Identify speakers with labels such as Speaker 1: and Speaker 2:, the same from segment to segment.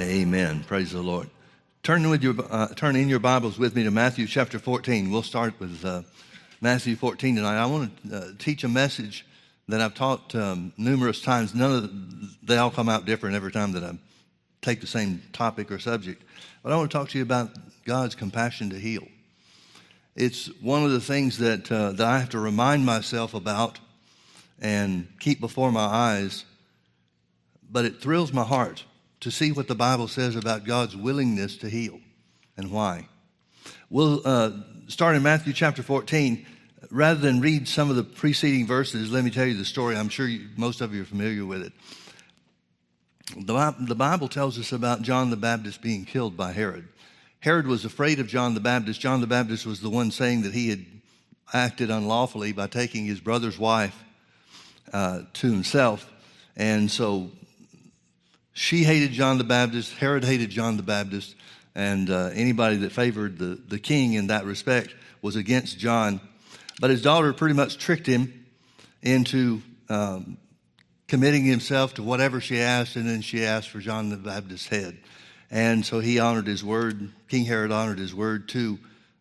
Speaker 1: Amen. Praise the Lord. Turn, with your, uh, turn in your Bibles with me to Matthew chapter 14. We'll start with uh, Matthew 14 tonight. I want to uh, teach a message that I've taught um, numerous times. None of the, they all come out different every time that I take the same topic or subject. But I want to talk to you about God's compassion to heal. It's one of the things that, uh, that I have to remind myself about and keep before my eyes, but it thrills my heart to see what the Bible says about God's willingness to heal and why. We'll uh, start in Matthew chapter 14. Rather than read some of the preceding verses, let me tell you the story. I'm sure you, most of you are familiar with it. The, the Bible tells us about John the Baptist being killed by Herod. Herod was afraid of John the Baptist. John the Baptist was the one saying that he had acted unlawfully by taking his brother's wife uh, to himself. And so she hated John the Baptist, Herod hated John the Baptist, and uh, anybody that favored the, the king in that respect was against John. But his daughter pretty much tricked him into um, committing himself to whatever she asked, and then she asked for John the Baptist's head. And so he honored his word. King Herod honored his word to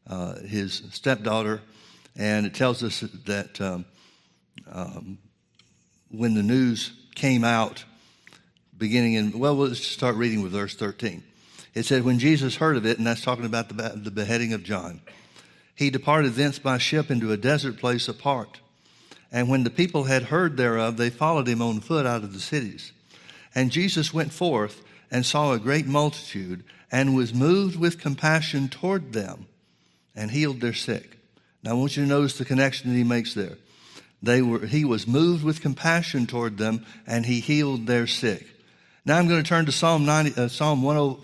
Speaker 1: uh, his stepdaughter. And it tells us that um, um, when the news came out, beginning in, well, let's start reading with verse 13. It said, When Jesus heard of it, and that's talking about the, the beheading of John, he departed thence by ship into a desert place apart. And when the people had heard thereof, they followed him on foot out of the cities. And Jesus went forth and saw a great multitude and was moved with compassion toward them and healed their sick. Now I want you to notice the connection that he makes there. They were, he was moved with compassion toward them and he healed their sick. Now I'm going to turn to Psalm 90, uh, Psalm 10,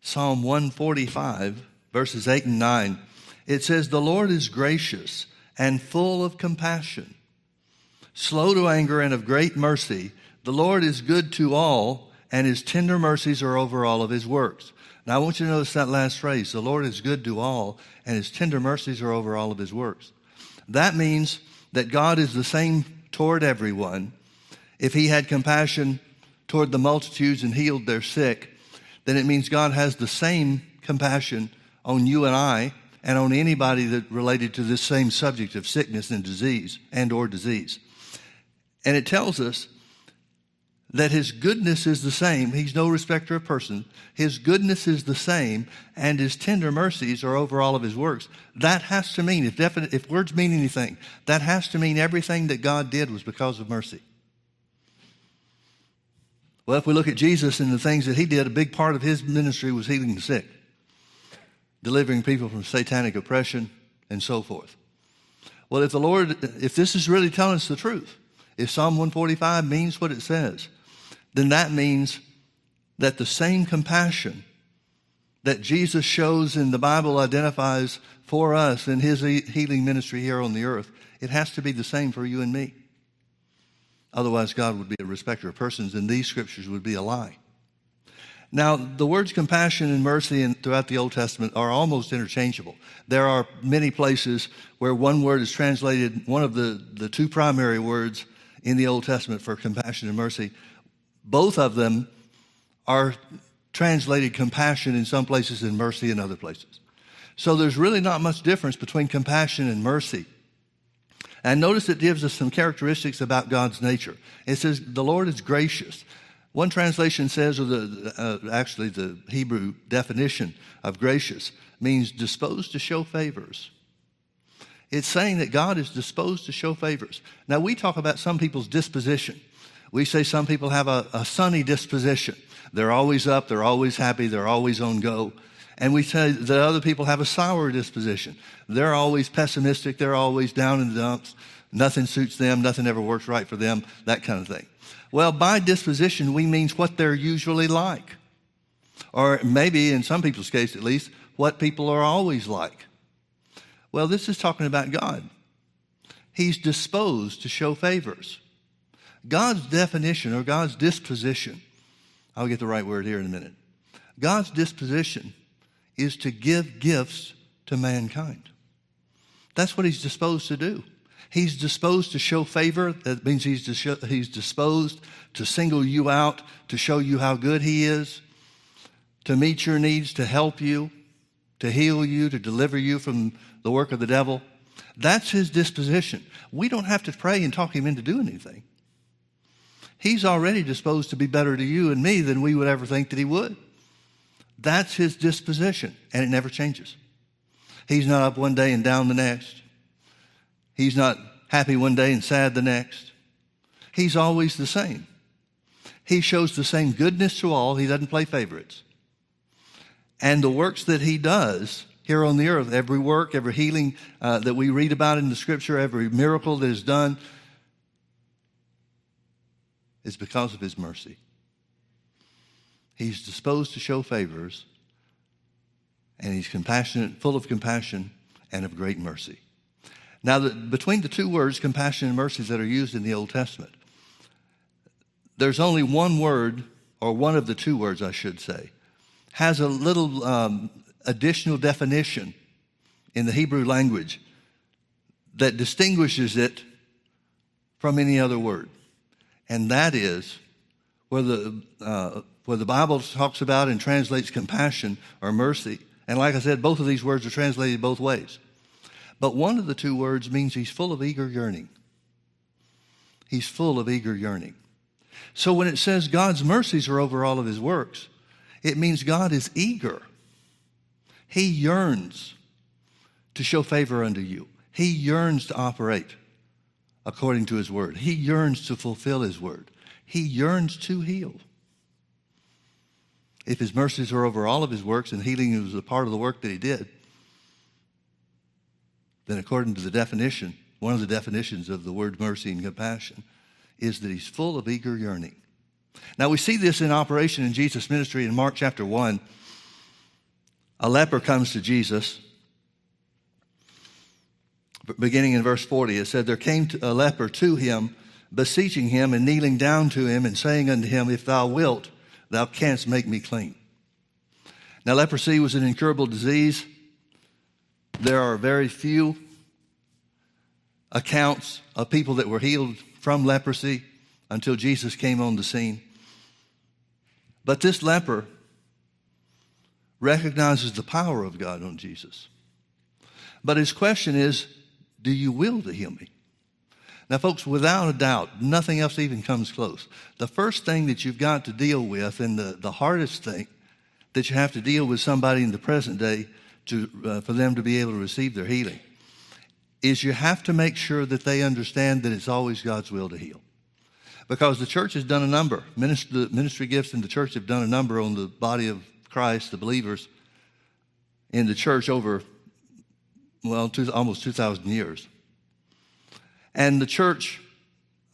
Speaker 1: Psalm 145, verses 8 and 9. It says, The Lord is gracious and full of compassion, slow to anger and of great mercy. The Lord is good to all, and his tender mercies are over all of his works. Now I want you to notice that last phrase. The Lord is good to all, and his tender mercies are over all of his works. That means that God is the same toward everyone. If he had compassion toward the multitudes and healed their sick, then it means God has the same compassion on you and I and on anybody that related to this same subject of sickness and disease and or disease. And it tells us that his goodness is the same. He's no respecter of person. His goodness is the same, and his tender mercies are over all of his works. That has to mean, if, definite, if words mean anything, that has to mean everything that God did was because of mercy. Well, if we look at Jesus and the things that he did, a big part of his ministry was healing the sick, delivering people from satanic oppression, and so forth. Well, if the Lord, if this is really telling us the truth, if Psalm 145 means what it says, then that means that the same compassion that Jesus shows and the Bible identifies for us in his healing ministry here on the earth, it has to be the same for you and me. Otherwise, God would be a respecter of persons, and these scriptures would be a lie. Now, the words compassion and mercy in, throughout the Old Testament are almost interchangeable. There are many places where one word is translated, one of the, the two primary words in the Old Testament for compassion and mercy. Both of them are translated compassion in some places and mercy in other places. So there's really not much difference between compassion and mercy. And notice it gives us some characteristics about God's nature. It says, the Lord is gracious. One translation says, or the, uh, actually the Hebrew definition of gracious means disposed to show favors. It's saying that God is disposed to show favors. Now, we talk about some people's disposition. We say some people have a, a sunny disposition. They're always up, they're always happy, they're always on go. And we say that other people have a sour disposition. They're always pessimistic. They're always down in the dumps. Nothing suits them. Nothing ever works right for them. That kind of thing. Well, by disposition, we mean what they're usually like. Or maybe, in some people's case at least, what people are always like. Well, this is talking about God. He's disposed to show favors. God's definition or God's disposition, I'll get the right word here in a minute. God's disposition is to give gifts to mankind. That's what he's disposed to do. He's disposed to show favor. That means he's, he's disposed to single you out, to show you how good he is, to meet your needs, to help you, to heal you, to deliver you from the work of the devil. That's his disposition. We don't have to pray and talk him into doing anything. He's already disposed to be better to you and me than we would ever think that he would. That's his disposition, and it never changes. He's not up one day and down the next. He's not happy one day and sad the next. He's always the same. He shows the same goodness to all. He doesn't play favorites. And the works that he does here on the earth, every work, every healing uh, that we read about in the scripture, every miracle that is done, is because of his mercy. He's disposed to show favors, and he's compassionate, full of compassion and of great mercy. Now, the, between the two words, compassion and mercy, that are used in the Old Testament, there's only one word, or one of the two words, I should say, has a little um, additional definition in the Hebrew language that distinguishes it from any other word. And that is where the, uh, where the Bible talks about and translates compassion or mercy. And like I said, both of these words are translated both ways. But one of the two words means he's full of eager yearning. He's full of eager yearning. So when it says God's mercies are over all of his works, it means God is eager. He yearns to show favor unto you. He yearns to operate according to his word. He yearns to fulfill his word. He yearns to heal. If his mercies are over all of his works and healing is a part of the work that he did, then according to the definition, one of the definitions of the word mercy and compassion is that he's full of eager yearning. Now we see this in operation in Jesus' ministry in Mark chapter 1. A leper comes to Jesus. Beginning in verse 40, it said, There came a leper to him, beseeching him and kneeling down to him and saying unto him, If thou wilt, thou canst make me clean. Now, leprosy was an incurable disease. There are very few accounts of people that were healed from leprosy until Jesus came on the scene. But this leper recognizes the power of God on Jesus. But his question is, do you will to heal me? Now, folks, without a doubt, nothing else even comes close. The first thing that you've got to deal with, and the, the hardest thing that you have to deal with somebody in the present day to, uh, for them to be able to receive their healing, is you have to make sure that they understand that it's always God's will to heal. Because the church has done a number, ministry, ministry gifts in the church have done a number on the body of Christ, the believers in the church over, well, two, almost 2,000 years. And the church,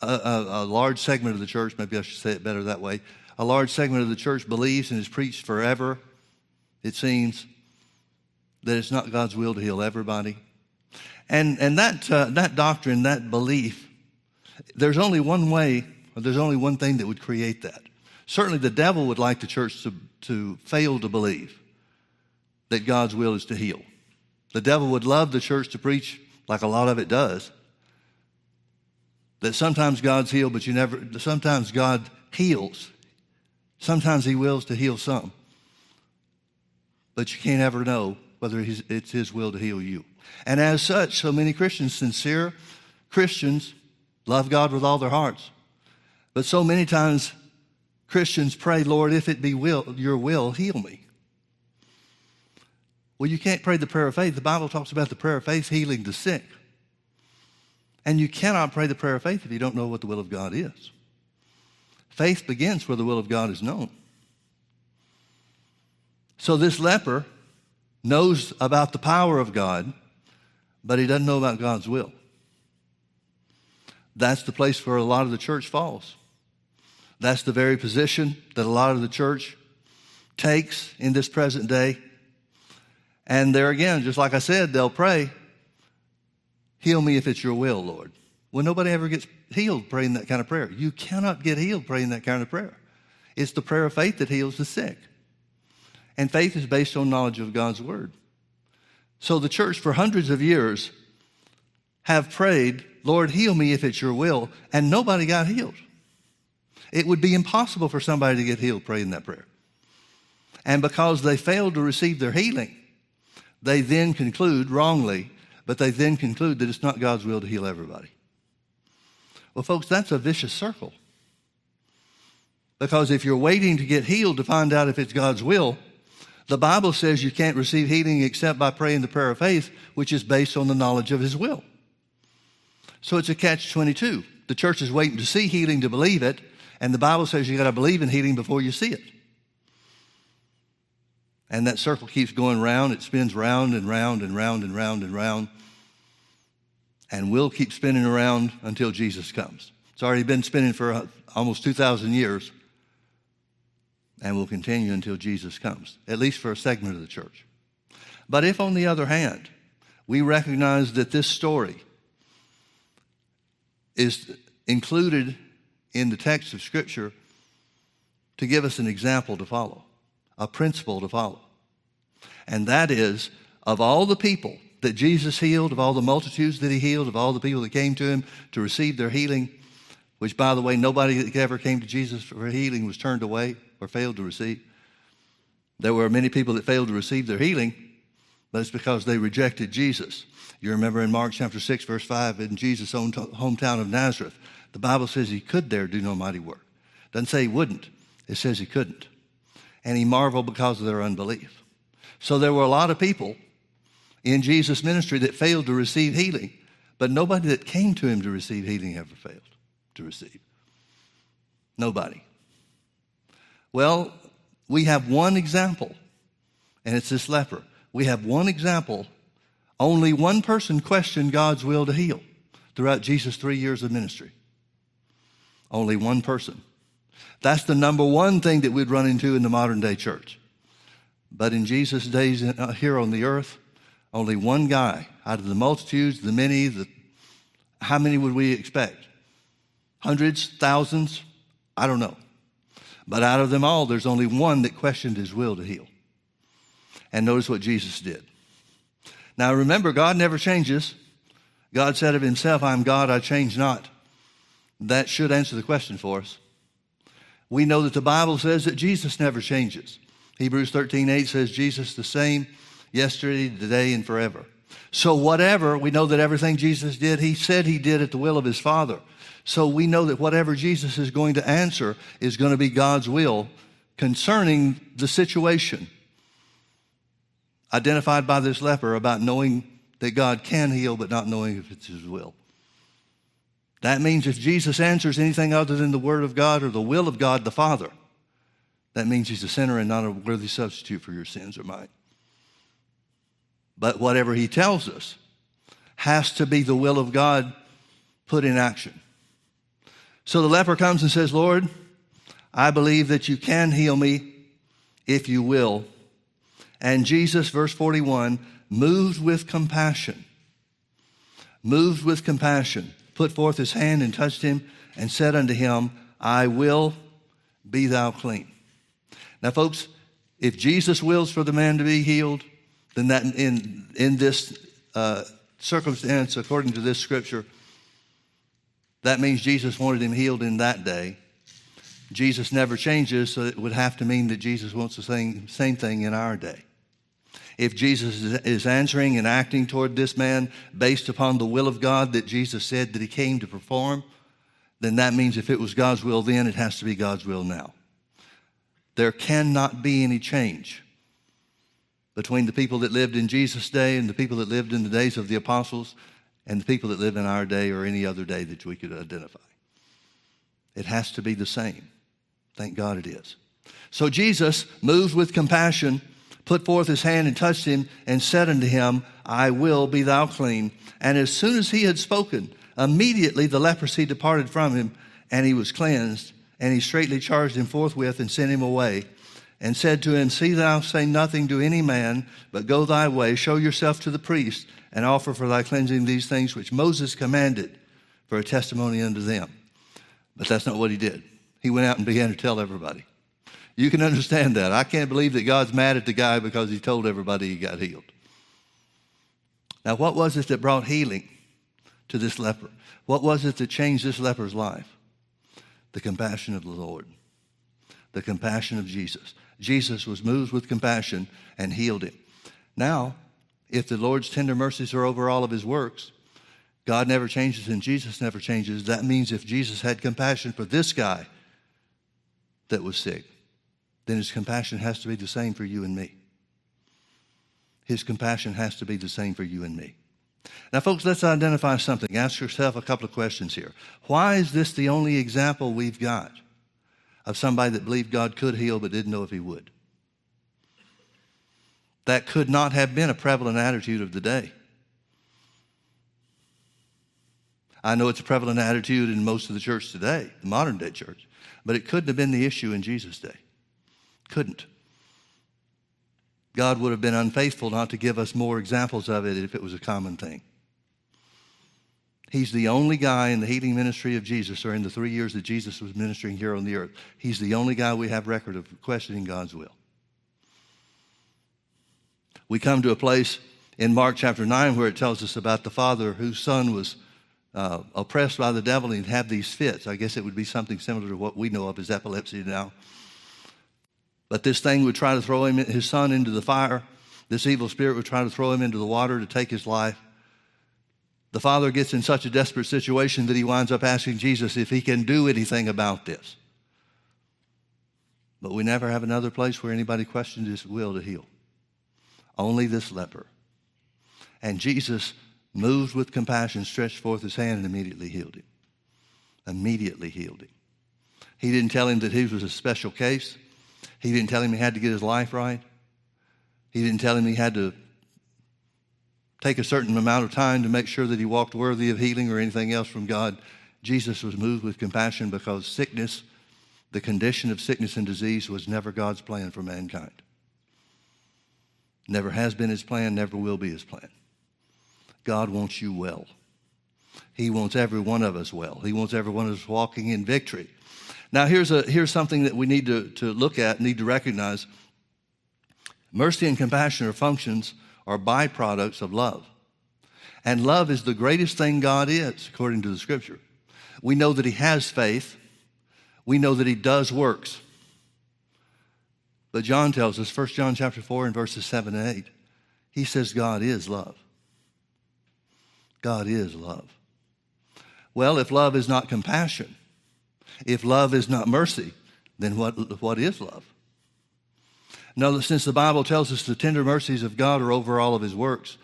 Speaker 1: a, a, a large segment of the church, maybe I should say it better that way, a large segment of the church believes and has preached forever, it seems, that it's not God's will to heal everybody. And, and that, uh, that doctrine, that belief, there's only one way, there's only one thing that would create that. Certainly, the devil would like the church to, to fail to believe that God's will is to heal. The devil would love the church to preach, like a lot of it does, that sometimes God's healed, but you never, sometimes God heals. Sometimes He wills to heal some. But you can't ever know whether it's His will to heal you. And as such, so many Christians, sincere Christians, love God with all their hearts. But so many times, Christians pray, Lord, if it be will, your will, heal me. Well, you can't pray the prayer of faith. The Bible talks about the prayer of faith healing the sick. And you cannot pray the prayer of faith if you don't know what the will of God is. Faith begins where the will of God is known. So this leper knows about the power of God, but he doesn't know about God's will. That's the place where a lot of the church falls. That's the very position that a lot of the church takes in this present day. And there again, just like I said, they'll pray, Heal me if it's your will, Lord. Well, nobody ever gets healed praying that kind of prayer. You cannot get healed praying that kind of prayer. It's the prayer of faith that heals the sick. And faith is based on knowledge of God's word. So the church for hundreds of years have prayed, Lord, heal me if it's your will, and nobody got healed. It would be impossible for somebody to get healed praying that prayer. And because they failed to receive their healing, they then conclude wrongly, but they then conclude that it's not God's will to heal everybody. Well, folks, that's a vicious circle. Because if you're waiting to get healed to find out if it's God's will, the Bible says you can't receive healing except by praying the prayer of faith, which is based on the knowledge of His will. So it's a catch 22. The church is waiting to see healing to believe it, and the Bible says you got to believe in healing before you see it. And that circle keeps going round. It spins round and round and round and round and round. And will keep spinning around until Jesus comes. It's already been spinning for uh, almost 2,000 years and will continue until Jesus comes, at least for a segment of the church. But if, on the other hand, we recognize that this story is included in the text of Scripture to give us an example to follow, a principle to follow. And that is of all the people that Jesus healed, of all the multitudes that he healed, of all the people that came to him to receive their healing, which, by the way, nobody that ever came to Jesus for healing was turned away or failed to receive. There were many people that failed to receive their healing, but it's because they rejected Jesus. You remember in Mark chapter 6, verse 5, in Jesus' own hometown of Nazareth, the Bible says he could there do no mighty work. Doesn't say he wouldn't, it says he couldn't. And he marveled because of their unbelief. So there were a lot of people in Jesus' ministry that failed to receive healing, but nobody that came to him to receive healing ever failed to receive. Nobody. Well, we have one example, and it's this leper. We have one example. Only one person questioned God's will to heal throughout Jesus' three years of ministry. Only one person. That's the number one thing that we'd run into in the modern day church. But in Jesus' days uh, here on the earth, only one guy out of the multitudes, the many, the, how many would we expect? Hundreds, thousands? I don't know. But out of them all, there's only one that questioned his will to heal. And notice what Jesus did. Now remember, God never changes. God said of himself, I am God, I change not. That should answer the question for us. We know that the Bible says that Jesus never changes. Hebrews 13, 8 says, Jesus the same yesterday, today, and forever. So whatever, we know that everything Jesus did, he said he did at the will of his Father. So we know that whatever Jesus is going to answer is going to be God's will concerning the situation identified by this leper about knowing that God can heal, but not knowing if it's his will. That means if Jesus answers anything other than the word of God or the will of God the Father, that means he's a sinner and not a worthy substitute for your sins or mine. But whatever he tells us has to be the will of God put in action. So the leper comes and says, Lord, I believe that you can heal me if you will. And Jesus, verse 41, moved with compassion, moved with compassion, put forth his hand and touched him and said unto him, I will be thou clean. Now, folks, if Jesus wills for the man to be healed, then that in, in this uh, circumstance, according to this scripture, that means Jesus wanted him healed in that day. Jesus never changes, so it would have to mean that Jesus wants the same, same thing in our day. If Jesus is answering and acting toward this man based upon the will of God that Jesus said that he came to perform, then that means if it was God's will then, it has to be God's will now. There cannot be any change between the people that lived in Jesus' day and the people that lived in the days of the apostles and the people that live in our day or any other day that we could identify. It has to be the same. Thank God it is. So Jesus, moved with compassion, put forth his hand and touched him and said unto him, I will be thou clean. And as soon as he had spoken, immediately the leprosy departed from him and he was cleansed. And he straightly charged him forthwith and sent him away and said to him, See thou say nothing to any man, but go thy way, show yourself to the priest, and offer for thy cleansing these things which Moses commanded for a testimony unto them. But that's not what he did. He went out and began to tell everybody. You can understand that. I can't believe that God's mad at the guy because he told everybody he got healed. Now, what was it that brought healing to this leper. What was it that changed this leper's life? The compassion of the Lord, the compassion of Jesus. Jesus was moved with compassion and healed him. Now, if the Lord's tender mercies are over all of his works, God never changes and Jesus never changes. That means if Jesus had compassion for this guy that was sick, then his compassion has to be the same for you and me. His compassion has to be the same for you and me. Now, folks, let's identify something. Ask yourself a couple of questions here. Why is this the only example we've got of somebody that believed God could heal but didn't know if he would? That could not have been a prevalent attitude of the day. I know it's a prevalent attitude in most of the church today, the modern day church, but it couldn't have been the issue in Jesus' day. Couldn't. God would have been unfaithful not to give us more examples of it if it was a common thing. He's the only guy in the healing ministry of Jesus, or in the three years that Jesus was ministering here on the earth. He's the only guy we have record of questioning God's will. We come to a place in Mark chapter 9 where it tells us about the father whose son was uh, oppressed by the devil and had these fits. I guess it would be something similar to what we know of as epilepsy now. But this thing would try to throw him, his son into the fire. This evil spirit would try to throw him into the water to take his life. The father gets in such a desperate situation that he winds up asking Jesus if he can do anything about this. But we never have another place where anybody questions his will to heal. Only this leper. And Jesus, moved with compassion, stretched forth his hand and immediately healed him. Immediately healed him. He didn't tell him that he was a special case. He didn't tell him he had to get his life right. He didn't tell him he had to take a certain amount of time to make sure that he walked worthy of healing or anything else from God. Jesus was moved with compassion because sickness, the condition of sickness and disease, was never God's plan for mankind. Never has been his plan, never will be his plan. God wants you well. He wants every one of us well. He wants every one of us walking in victory. Now, here's, a, here's something that we need to, to look at, need to recognize. Mercy and compassion are functions, are byproducts of love. And love is the greatest thing God is, according to the scripture. We know that He has faith, we know that He does works. But John tells us, 1 John chapter 4 and verses 7 and 8, he says God is love. God is love. Well, if love is not compassion, if love is not mercy, then what, what is love? Now, since the Bible tells us the tender mercies of God are over all of his works,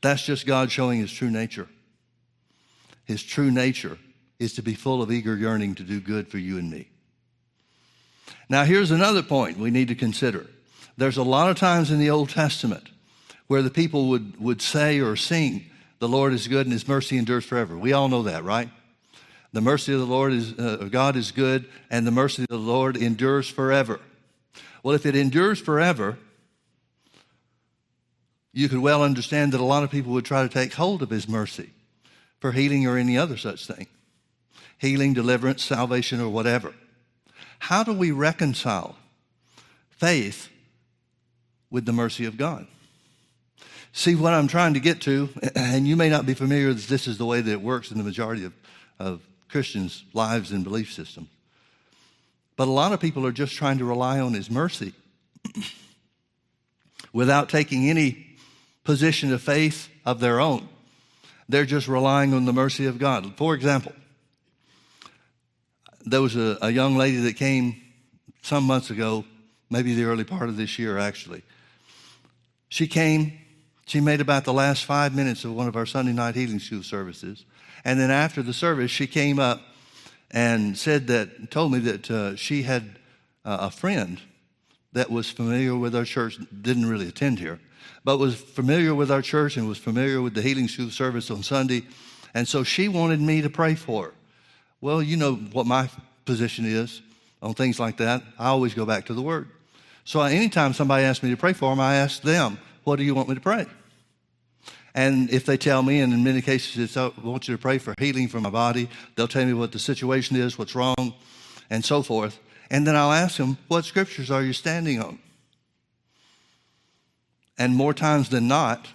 Speaker 1: that's just God showing his true nature. His true nature is to be full of eager yearning to do good for you and me. Now, here's another point we need to consider. There's a lot of times in the Old Testament where the people would, would say or sing, The Lord is good and his mercy endures forever. We all know that, right? The mercy of the Lord is, uh, God is good, and the mercy of the Lord endures forever. Well, if it endures forever, you could well understand that a lot of people would try to take hold of His mercy for healing or any other such thing healing, deliverance, salvation, or whatever. How do we reconcile faith with the mercy of God? See, what I'm trying to get to, and you may not be familiar, this is the way that it works in the majority of, of Christians' lives and belief systems. But a lot of people are just trying to rely on His mercy without taking any position of faith of their own. They're just relying on the mercy of God. For example, there was a, a young lady that came some months ago, maybe the early part of this year, actually. She came, she made about the last five minutes of one of our Sunday night healing school services. And then after the service, she came up and said that, told me that uh, she had uh, a friend that was familiar with our church, didn't really attend here, but was familiar with our church and was familiar with the healing school service on Sunday. And so she wanted me to pray for her. Well, you know what my position is on things like that. I always go back to the Word. So anytime somebody asks me to pray for them, I ask them, What do you want me to pray? And if they tell me, and in many cases it's, oh, I want you to pray for healing for my body, they'll tell me what the situation is, what's wrong, and so forth. And then I'll ask them, what scriptures are you standing on? And more times than not,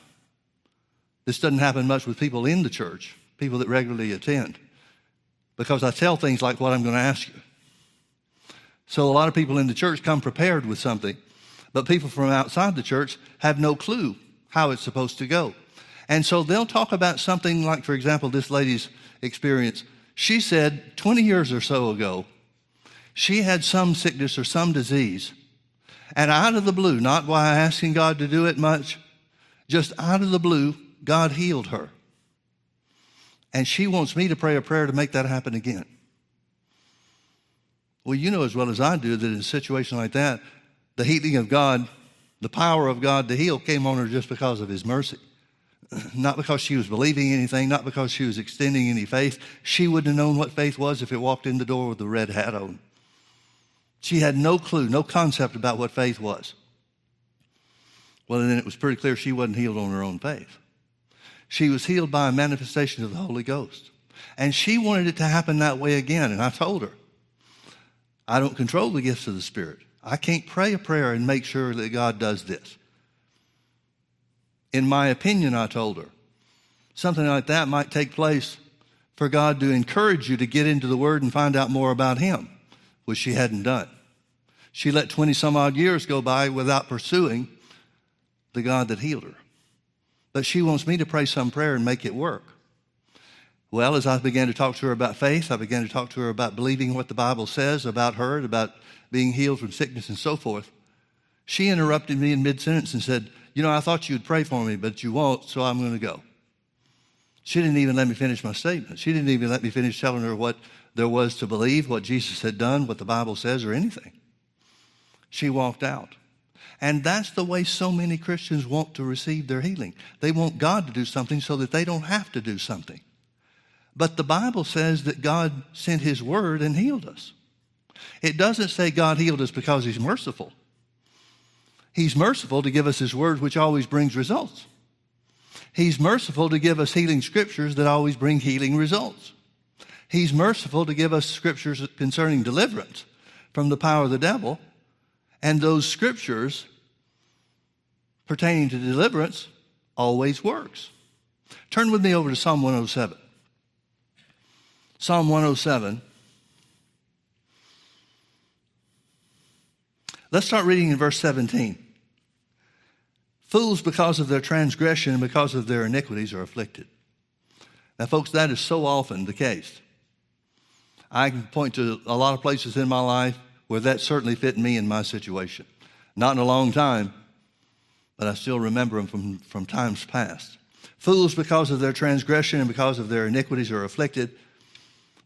Speaker 1: this doesn't happen much with people in the church, people that regularly attend, because I tell things like what I'm going to ask you. So a lot of people in the church come prepared with something, but people from outside the church have no clue how it's supposed to go. And so they'll talk about something like, for example, this lady's experience. She said 20 years or so ago, she had some sickness or some disease. And out of the blue, not by asking God to do it much, just out of the blue, God healed her. And she wants me to pray a prayer to make that happen again. Well, you know as well as I do that in a situation like that, the healing of God, the power of God to heal came on her just because of his mercy. Not because she was believing anything, not because she was extending any faith. She wouldn't have known what faith was if it walked in the door with the red hat on. She had no clue, no concept about what faith was. Well, then it was pretty clear she wasn't healed on her own faith. She was healed by a manifestation of the Holy Ghost. And she wanted it to happen that way again. And I told her, I don't control the gifts of the Spirit. I can't pray a prayer and make sure that God does this. In my opinion, I told her, something like that might take place for God to encourage you to get into the Word and find out more about Him, which she hadn't done. She let 20 some odd years go by without pursuing the God that healed her. But she wants me to pray some prayer and make it work. Well, as I began to talk to her about faith, I began to talk to her about believing what the Bible says about her, about being healed from sickness and so forth. She interrupted me in mid sentence and said, You know, I thought you'd pray for me, but you won't, so I'm going to go. She didn't even let me finish my statement. She didn't even let me finish telling her what there was to believe, what Jesus had done, what the Bible says, or anything. She walked out. And that's the way so many Christians want to receive their healing. They want God to do something so that they don't have to do something. But the Bible says that God sent His word and healed us. It doesn't say God healed us because He's merciful. He's merciful to give us His word, which always brings results. He's merciful to give us healing scriptures that always bring healing results. He's merciful to give us scriptures concerning deliverance from the power of the devil. And those scriptures pertaining to deliverance always works. Turn with me over to Psalm 107. Psalm 107. Let's start reading in verse 17. Fools, because of their transgression and because of their iniquities, are afflicted. Now, folks, that is so often the case. I can point to a lot of places in my life where that certainly fit me in my situation. Not in a long time, but I still remember them from, from times past. Fools, because of their transgression and because of their iniquities, are afflicted.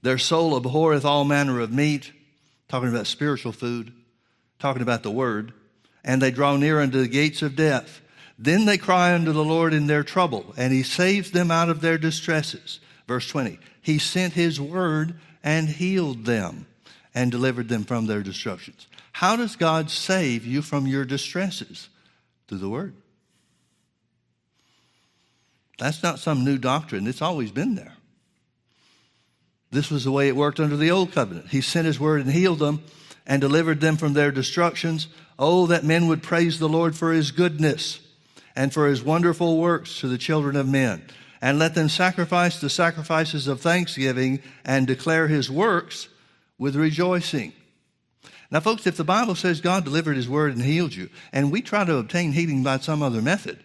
Speaker 1: Their soul abhorreth all manner of meat, talking about spiritual food, talking about the word, and they draw near unto the gates of death. Then they cry unto the Lord in their trouble, and he saves them out of their distresses. Verse 20 He sent his word and healed them and delivered them from their destructions. How does God save you from your distresses? Through the word. That's not some new doctrine, it's always been there. This was the way it worked under the old covenant. He sent his word and healed them and delivered them from their destructions. Oh, that men would praise the Lord for his goodness and for his wonderful works to the children of men. And let them sacrifice the sacrifices of thanksgiving and declare his works with rejoicing. Now, folks, if the Bible says God delivered his word and healed you, and we try to obtain healing by some other method,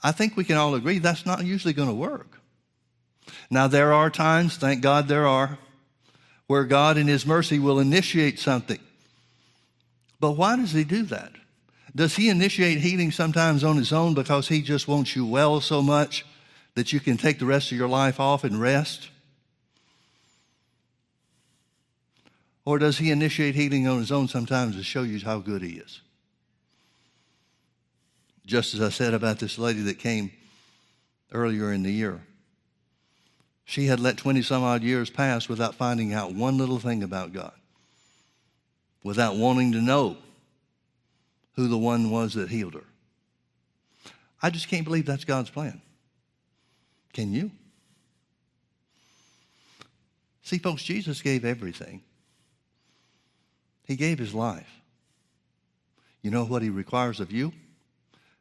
Speaker 1: I think we can all agree that's not usually going to work. Now, there are times, thank God there are, where God in His mercy will initiate something. But why does He do that? Does He initiate healing sometimes on His own because He just wants you well so much that you can take the rest of your life off and rest? Or does He initiate healing on His own sometimes to show you how good He is? Just as I said about this lady that came earlier in the year. She had let 20 some odd years pass without finding out one little thing about God, without wanting to know who the one was that healed her. I just can't believe that's God's plan. Can you? See, folks, Jesus gave everything. He gave his life. You know what he requires of you?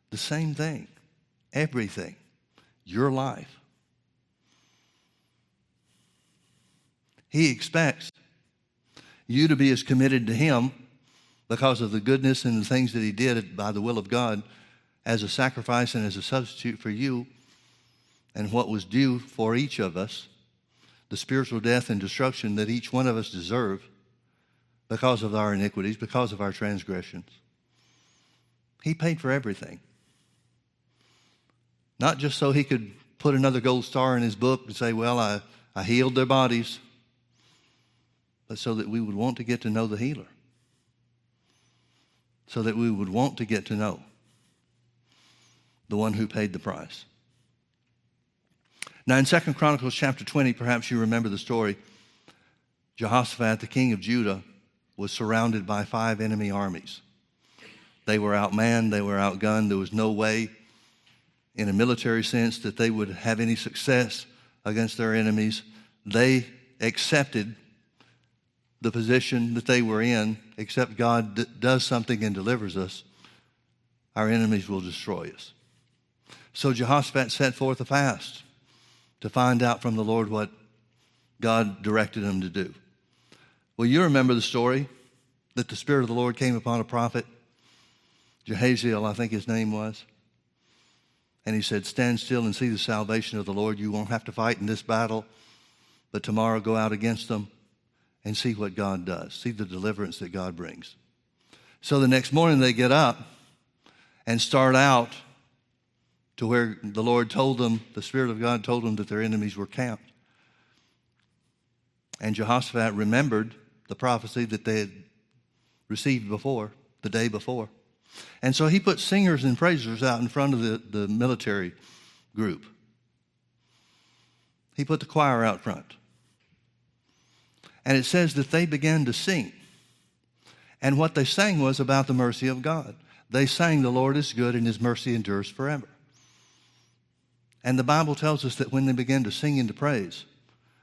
Speaker 1: The same thing. Everything. Your life. He expects you to be as committed to him because of the goodness and the things that He did by the will of God as a sacrifice and as a substitute for you and what was due for each of us, the spiritual death and destruction that each one of us deserve because of our iniquities, because of our transgressions. He paid for everything. Not just so he could put another gold star in his book and say, Well, I, I healed their bodies, but so that we would want to get to know the healer. So that we would want to get to know the one who paid the price. Now, in Second Chronicles chapter 20, perhaps you remember the story. Jehoshaphat, the king of Judah, was surrounded by five enemy armies. They were outmanned, they were outgunned. There was no way, in a military sense, that they would have any success against their enemies. They accepted the position that they were in, except God d- does something and delivers us, our enemies will destroy us. So Jehoshaphat set forth a fast to find out from the Lord what God directed him to do. Well, you remember the story that the Spirit of the Lord came upon a prophet, Jahaziel, I think his name was. And he said, Stand still and see the salvation of the Lord. You won't have to fight in this battle, but tomorrow go out against them and see what God does. See the deliverance that God brings. So the next morning they get up and start out to where the Lord told them, the Spirit of God told them that their enemies were camped. And Jehoshaphat remembered the prophecy that they had received before, the day before. And so he put singers and praisers out in front of the, the military group. He put the choir out front. And it says that they began to sing. And what they sang was about the mercy of God. They sang, The Lord is good and his mercy endures forever. And the Bible tells us that when they began to sing into praise,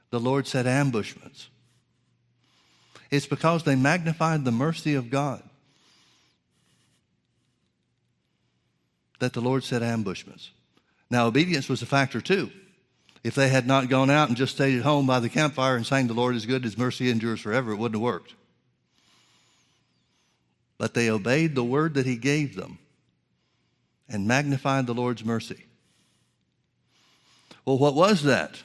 Speaker 1: the Lord set ambushments. It's because they magnified the mercy of God that the Lord set ambushments. Now, obedience was a factor too. If they had not gone out and just stayed at home by the campfire and sang, The Lord is good, His mercy endures forever, it wouldn't have worked. But they obeyed the word that He gave them and magnified the Lord's mercy. Well, what was that?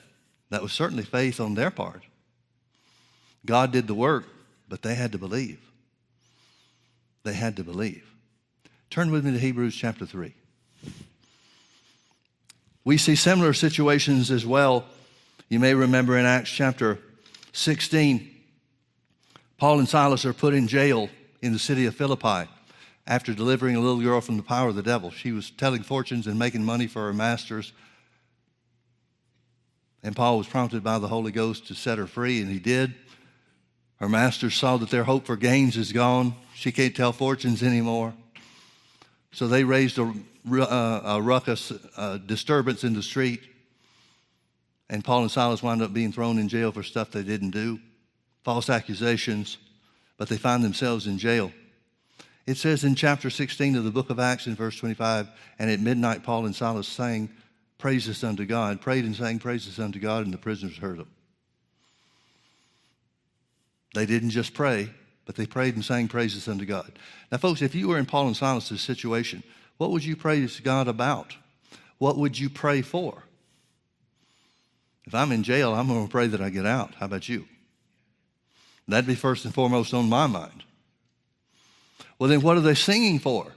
Speaker 1: That was certainly faith on their part. God did the work, but they had to believe. They had to believe. Turn with me to Hebrews chapter 3. We see similar situations as well. You may remember in Acts chapter 16, Paul and Silas are put in jail in the city of Philippi after delivering a little girl from the power of the devil. She was telling fortunes and making money for her masters. And Paul was prompted by the Holy Ghost to set her free, and he did. Her masters saw that their hope for gains is gone. She can't tell fortunes anymore. So they raised a uh, a ruckus, uh, disturbance in the street. And Paul and Silas wind up being thrown in jail for stuff they didn't do, false accusations, but they find themselves in jail. It says in chapter 16 of the book of Acts in verse 25, and at midnight Paul and Silas sang praises unto God, prayed and sang praises unto God, and the prisoners heard them. They didn't just pray, but they prayed and sang praises unto God. Now, folks, if you were in Paul and Silas' situation, what would you praise God about? What would you pray for? If I'm in jail, I'm going to pray that I get out. How about you? That'd be first and foremost on my mind. Well, then what are they singing for?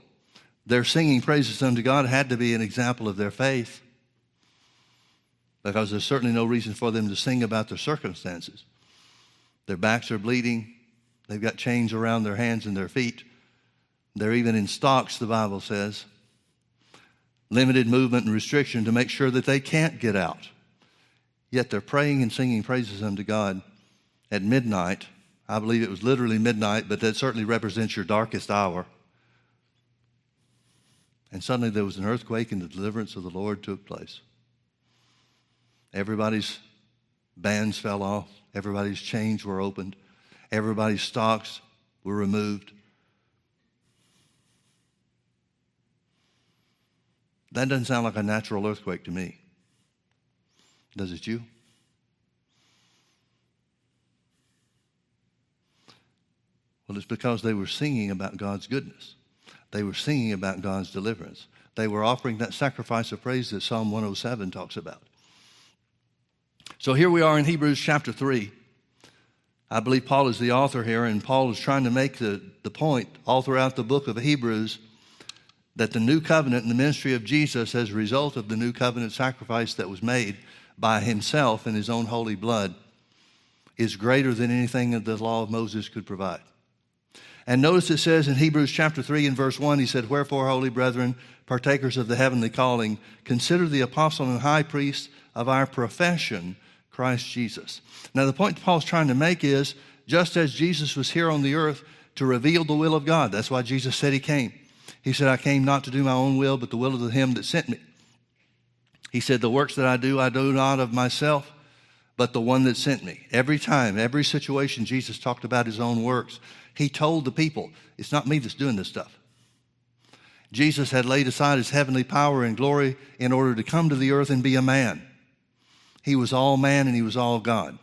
Speaker 1: Their singing praises unto God had to be an example of their faith because there's certainly no reason for them to sing about their circumstances. Their backs are bleeding, they've got chains around their hands and their feet. They're even in stocks, the Bible says. Limited movement and restriction to make sure that they can't get out. Yet they're praying and singing praises unto God at midnight. I believe it was literally midnight, but that certainly represents your darkest hour. And suddenly there was an earthquake, and the deliverance of the Lord took place. Everybody's bands fell off, everybody's chains were opened, everybody's stocks were removed. That doesn't sound like a natural earthquake to me. Does it you? Well, it's because they were singing about God's goodness. They were singing about God's deliverance. They were offering that sacrifice of praise that Psalm 107 talks about. So here we are in Hebrews chapter 3. I believe Paul is the author here, and Paul is trying to make the, the point all throughout the book of Hebrews that the new covenant and the ministry of Jesus, as a result of the new covenant sacrifice that was made by himself in his own holy blood, is greater than anything that the law of Moses could provide. And notice it says in Hebrews chapter 3 and verse 1, he said, Wherefore, holy brethren, partakers of the heavenly calling, consider the apostle and high priest of our profession, Christ Jesus. Now, the point Paul's trying to make is just as Jesus was here on the earth to reveal the will of God, that's why Jesus said he came. He said, I came not to do my own will, but the will of him that sent me. He said, The works that I do, I do not of myself, but the one that sent me. Every time, every situation, Jesus talked about his own works. He told the people, It's not me that's doing this stuff. Jesus had laid aside his heavenly power and glory in order to come to the earth and be a man. He was all man and he was all God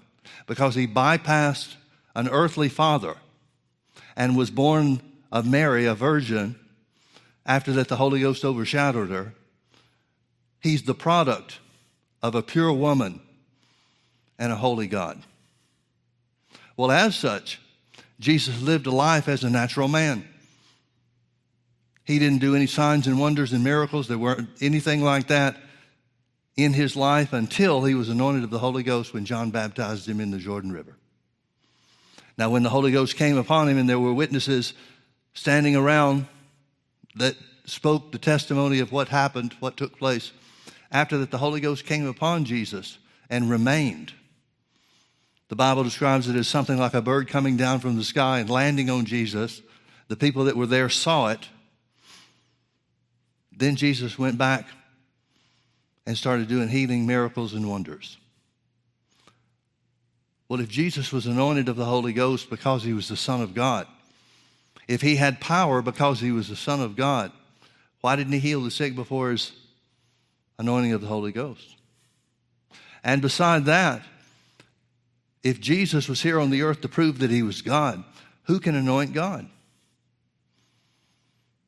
Speaker 1: because he bypassed an earthly father and was born of Mary, a virgin, after that, the Holy Ghost overshadowed her. He's the product of a pure woman and a holy God. Well, as such, Jesus lived a life as a natural man. He didn't do any signs and wonders and miracles. There weren't anything like that in his life until he was anointed of the Holy Ghost when John baptized him in the Jordan River. Now, when the Holy Ghost came upon him and there were witnesses standing around that spoke the testimony of what happened, what took place. After that, the Holy Ghost came upon Jesus and remained. The Bible describes it as something like a bird coming down from the sky and landing on Jesus. The people that were there saw it. Then Jesus went back and started doing healing, miracles, and wonders. Well, if Jesus was anointed of the Holy Ghost because he was the Son of God, if he had power because he was the Son of God, why didn't he heal the sick before his anointing of the Holy Ghost? And beside that, if Jesus was here on the earth to prove that he was God, who can anoint God?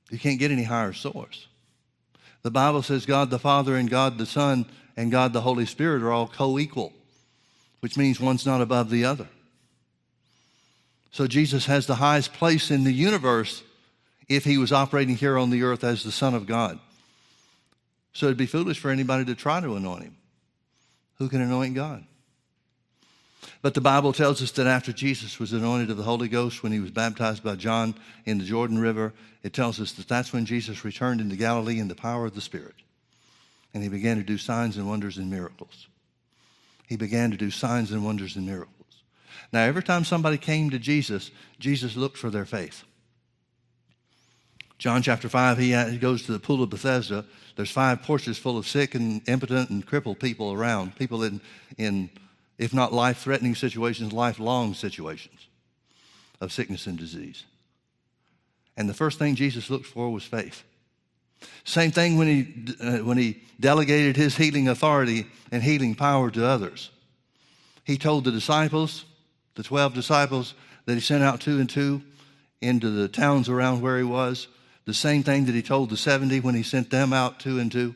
Speaker 1: You can't get any higher source. The Bible says God the Father and God the Son and God the Holy Spirit are all co equal, which means one's not above the other. So Jesus has the highest place in the universe if he was operating here on the earth as the Son of God. So it'd be foolish for anybody to try to anoint him. Who can anoint God? But the Bible tells us that after Jesus was anointed of the Holy Ghost when he was baptized by John in the Jordan River, it tells us that that's when Jesus returned into Galilee in the power of the Spirit. And he began to do signs and wonders and miracles. He began to do signs and wonders and miracles. Now, every time somebody came to Jesus, Jesus looked for their faith. John chapter 5, he goes to the pool of Bethesda. There's five porches full of sick and impotent and crippled people around, people in, in if not life threatening situations, lifelong situations of sickness and disease. And the first thing Jesus looked for was faith. Same thing when he, uh, when he delegated his healing authority and healing power to others. He told the disciples, the 12 disciples that he sent out two and two into the towns around where he was, the same thing that he told the 70 when he sent them out two and two.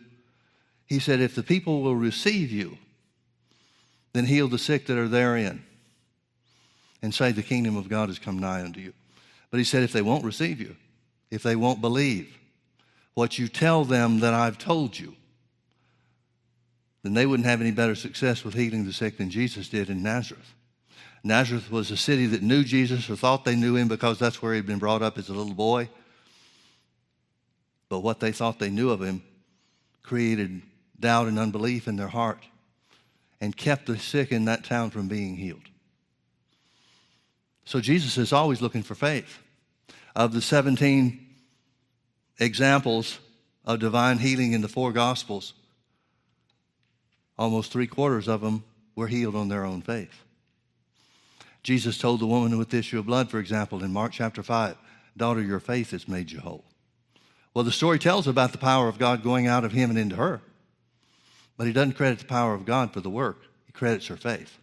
Speaker 1: He said, If the people will receive you, then heal the sick that are therein and say, The kingdom of God has come nigh unto you. But he said, If they won't receive you, if they won't believe what you tell them that I've told you, then they wouldn't have any better success with healing the sick than Jesus did in Nazareth. Nazareth was a city that knew Jesus or thought they knew him because that's where he'd been brought up as a little boy. But what they thought they knew of him created doubt and unbelief in their heart and kept the sick in that town from being healed. So Jesus is always looking for faith. Of the 17 examples of divine healing in the four Gospels, almost three quarters of them were healed on their own faith. Jesus told the woman with the issue of blood, for example, in Mark chapter 5, Daughter, your faith has made you whole. Well, the story tells about the power of God going out of him and into her. But he doesn't credit the power of God for the work, he credits her faith.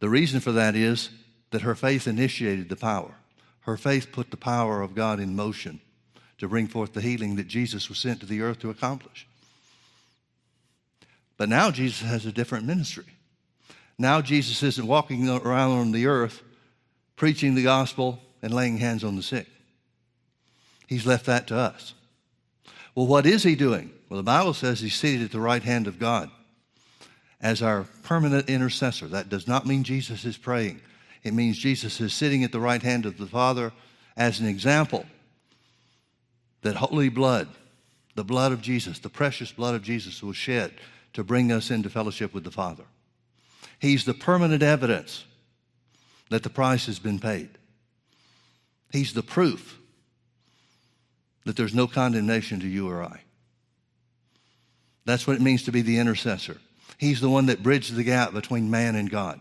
Speaker 1: The reason for that is that her faith initiated the power. Her faith put the power of God in motion to bring forth the healing that Jesus was sent to the earth to accomplish. But now Jesus has a different ministry. Now Jesus isn't walking around on the earth preaching the gospel and laying hands on the sick. He's left that to us. Well, what is he doing? Well, the Bible says he's seated at the right hand of God as our permanent intercessor. That does not mean Jesus is praying, it means Jesus is sitting at the right hand of the Father as an example that holy blood, the blood of Jesus, the precious blood of Jesus, was shed to bring us into fellowship with the Father. He's the permanent evidence that the price has been paid. He's the proof that there's no condemnation to you or I. That's what it means to be the intercessor. He's the one that bridged the gap between man and God.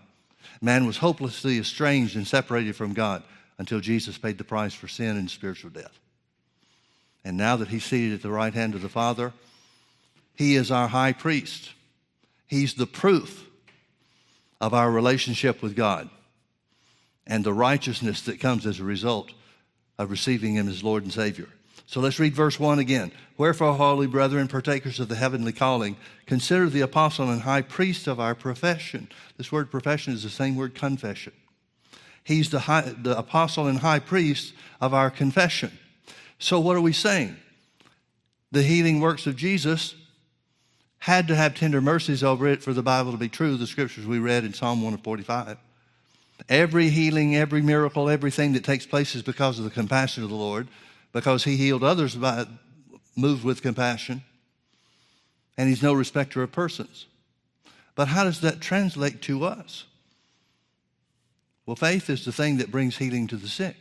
Speaker 1: Man was hopelessly estranged and separated from God until Jesus paid the price for sin and spiritual death. And now that he's seated at the right hand of the Father, he is our high priest. He's the proof of our relationship with God and the righteousness that comes as a result of receiving him as Lord and Savior. So let's read verse 1 again. Wherefore, holy brethren, partakers of the heavenly calling, consider the apostle and high priest of our profession. This word profession is the same word confession. He's the, high, the apostle and high priest of our confession. So, what are we saying? The healing works of Jesus had to have tender mercies over it for the Bible to be true, the scriptures we read in Psalm 145. Every healing, every miracle, everything that takes place is because of the compassion of the Lord because he healed others by moved with compassion. And he's no respecter of persons. But how does that translate to us? Well, faith is the thing that brings healing to the sick.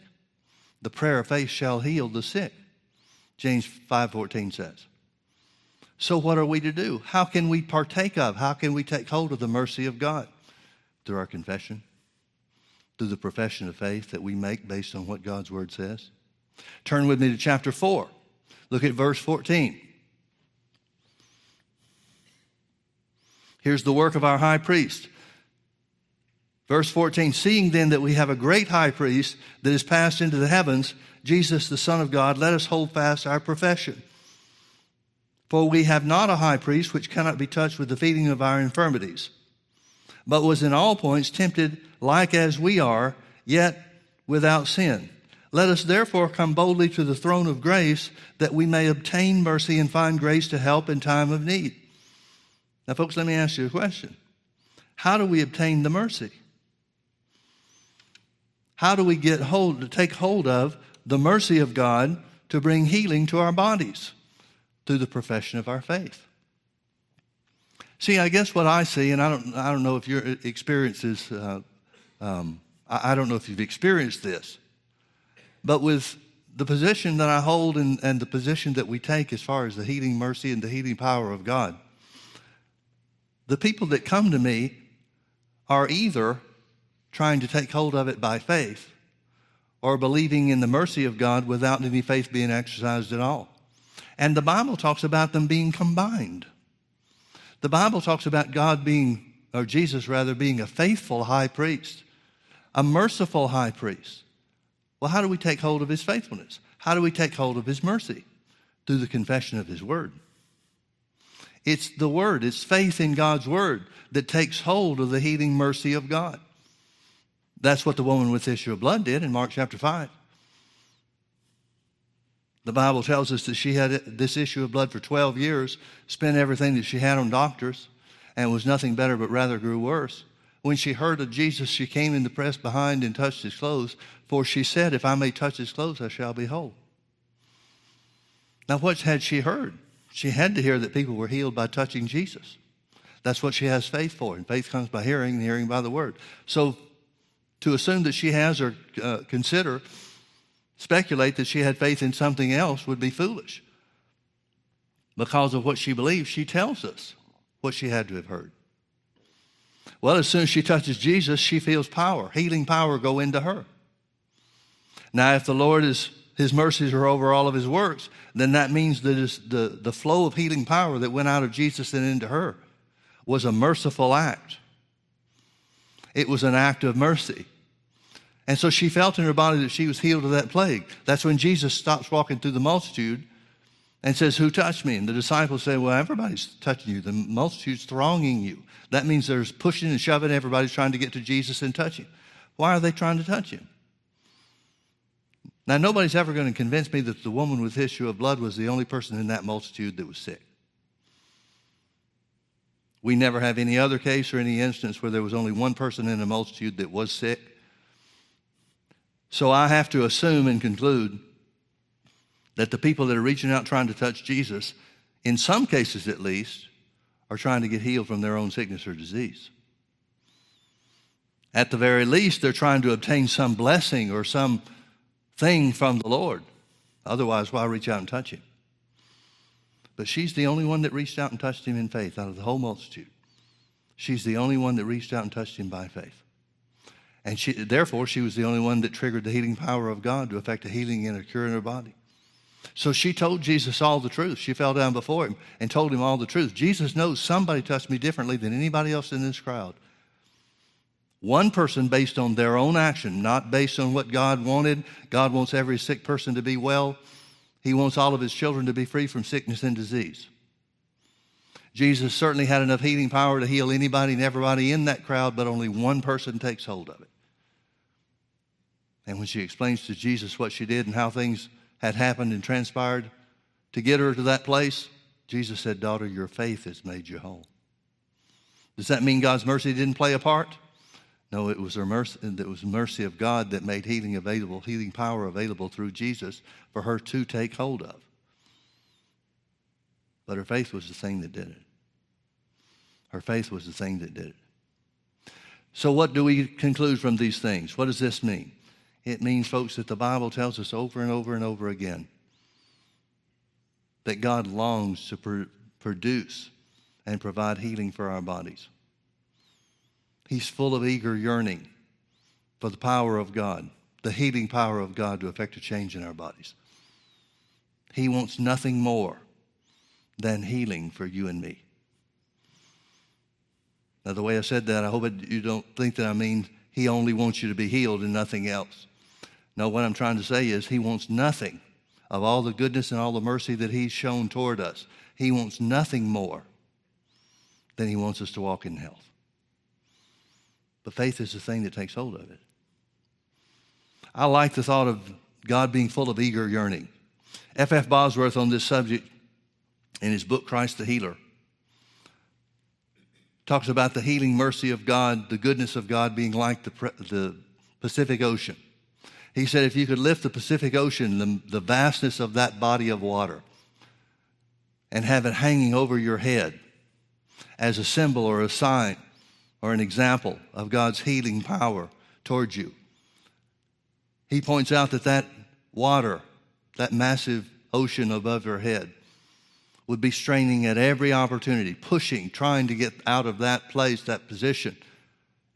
Speaker 1: The prayer of faith shall heal the sick. James 5:14 says. So what are we to do? How can we partake of? How can we take hold of the mercy of God? Through our confession, through the profession of faith that we make based on what God's word says. Turn with me to chapter 4. Look at verse 14. Here's the work of our high priest. Verse 14 Seeing then that we have a great high priest that is passed into the heavens, Jesus, the Son of God, let us hold fast our profession. For we have not a high priest which cannot be touched with the feeling of our infirmities, but was in all points tempted like as we are, yet without sin. Let us therefore come boldly to the throne of grace that we may obtain mercy and find grace to help in time of need. Now, folks, let me ask you a question. How do we obtain the mercy? How do we get hold, to take hold of the mercy of God to bring healing to our bodies? Through the profession of our faith. See, I guess what I see, and I don't, I don't know if your experience is, uh, um, I, I don't know if you've experienced this, but with the position that I hold and, and the position that we take as far as the healing mercy and the healing power of God, the people that come to me are either trying to take hold of it by faith or believing in the mercy of God without any faith being exercised at all. And the Bible talks about them being combined. The Bible talks about God being, or Jesus rather, being a faithful high priest, a merciful high priest, well, how do we take hold of his faithfulness? How do we take hold of his mercy? Through the confession of his word. It's the word, it's faith in God's word that takes hold of the healing mercy of God. That's what the woman with issue of blood did in Mark chapter 5. The Bible tells us that she had this issue of blood for 12 years, spent everything that she had on doctors, and was nothing better but rather grew worse. When she heard of Jesus, she came in the press behind and touched his clothes, for she said, If I may touch his clothes, I shall be whole. Now, what had she heard? She had to hear that people were healed by touching Jesus. That's what she has faith for, and faith comes by hearing, and hearing by the word. So, to assume that she has or uh, consider, speculate that she had faith in something else would be foolish. Because of what she believes, she tells us what she had to have heard. Well, as soon as she touches Jesus, she feels power, healing power go into her. Now, if the Lord is, his mercies are over all of his works, then that means that the, the flow of healing power that went out of Jesus and into her was a merciful act. It was an act of mercy. And so she felt in her body that she was healed of that plague. That's when Jesus stops walking through the multitude and says, Who touched me? And the disciples say, Well, everybody's touching you. The multitude's thronging you. That means there's pushing and shoving. Everybody's trying to get to Jesus and touch him. Why are they trying to touch him? Now, nobody's ever going to convince me that the woman with issue of blood was the only person in that multitude that was sick. We never have any other case or any instance where there was only one person in a multitude that was sick. So I have to assume and conclude that the people that are reaching out trying to touch Jesus, in some cases at least, are trying to get healed from their own sickness or disease. At the very least, they're trying to obtain some blessing or some thing from the Lord. Otherwise, why reach out and touch him? But she's the only one that reached out and touched him in faith out of the whole multitude. She's the only one that reached out and touched him by faith. And she, therefore, she was the only one that triggered the healing power of God to effect a healing and a cure in her body. So she told Jesus all the truth. She fell down before him and told him all the truth. Jesus knows somebody touched me differently than anybody else in this crowd. One person based on their own action, not based on what God wanted. God wants every sick person to be well. He wants all of his children to be free from sickness and disease. Jesus certainly had enough healing power to heal anybody and everybody in that crowd, but only one person takes hold of it. And when she explains to Jesus what she did and how things had happened and transpired to get her to that place, Jesus said, Daughter, your faith has made you whole. Does that mean God's mercy didn't play a part? No, it was, mercy, it was mercy of God that made healing available, healing power available through Jesus for her to take hold of. But her faith was the thing that did it. Her faith was the thing that did it. So, what do we conclude from these things? What does this mean? It means, folks, that the Bible tells us over and over and over again that God longs to pr- produce and provide healing for our bodies. He's full of eager yearning for the power of God, the healing power of God to effect a change in our bodies. He wants nothing more than healing for you and me. Now, the way I said that, I hope you don't think that I mean he only wants you to be healed and nothing else. No, what I'm trying to say is he wants nothing of all the goodness and all the mercy that he's shown toward us. He wants nothing more than he wants us to walk in health. But faith is the thing that takes hold of it. I like the thought of God being full of eager yearning. F. F. Bosworth on this subject in his book, Christ the Healer, talks about the healing mercy of God, the goodness of God being like the, the Pacific Ocean. He said, if you could lift the Pacific Ocean, the, the vastness of that body of water, and have it hanging over your head as a symbol or a sign or an example of God's healing power towards you. He points out that that water, that massive ocean above your head, would be straining at every opportunity, pushing, trying to get out of that place, that position,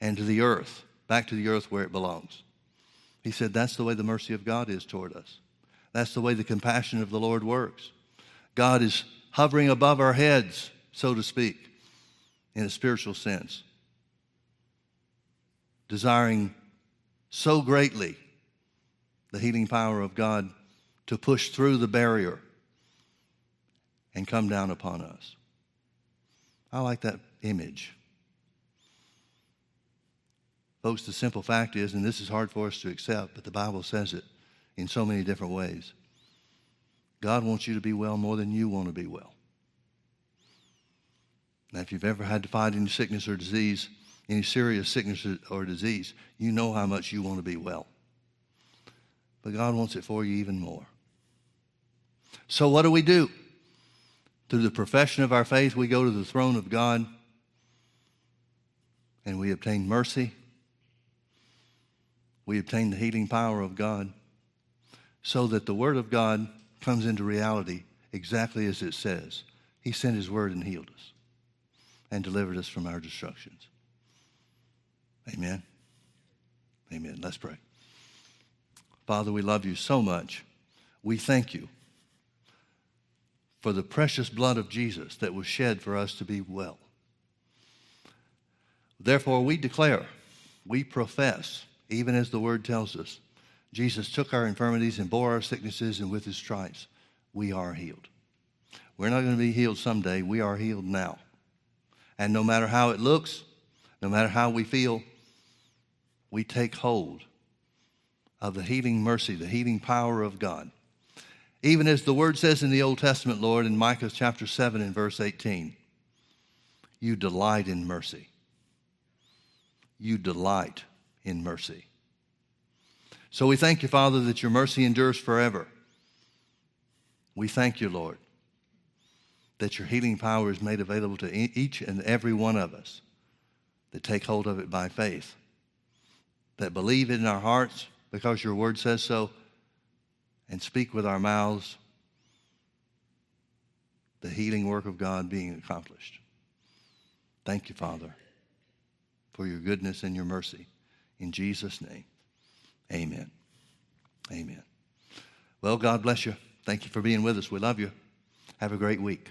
Speaker 1: and to the earth, back to the earth where it belongs. He said that's the way the mercy of God is toward us. That's the way the compassion of the Lord works. God is hovering above our heads, so to speak, in a spiritual sense desiring so greatly the healing power of God to push through the barrier and come down upon us. I like that image. Folks, the simple fact is, and this is hard for us to accept, but the Bible says it in so many different ways. God wants you to be well more than you want to be well. Now, if you've ever had to fight any sickness or disease, any serious sickness or disease, you know how much you want to be well. But God wants it for you even more. So, what do we do? Through the profession of our faith, we go to the throne of God and we obtain mercy. We obtain the healing power of God so that the Word of God comes into reality exactly as it says. He sent His Word and healed us and delivered us from our destructions. Amen. Amen. Let's pray. Father, we love you so much. We thank you for the precious blood of Jesus that was shed for us to be well. Therefore, we declare, we profess even as the word tells us. Jesus took our infirmities and bore our sicknesses, and with his stripes, we are healed. We're not going to be healed someday. We are healed now. And no matter how it looks, no matter how we feel, we take hold of the healing mercy, the healing power of God. Even as the word says in the Old Testament, Lord, in Micah chapter 7 and verse 18, you delight in mercy. You delight in mercy. So we thank you, Father, that your mercy endures forever. We thank you, Lord, that your healing power is made available to each and every one of us that take hold of it by faith, that believe it in our hearts because your word says so, and speak with our mouths the healing work of God being accomplished. Thank you, Father, for your goodness and your mercy. In Jesus' name, amen. Amen. Well, God bless you. Thank you for being with us. We love you. Have a great week.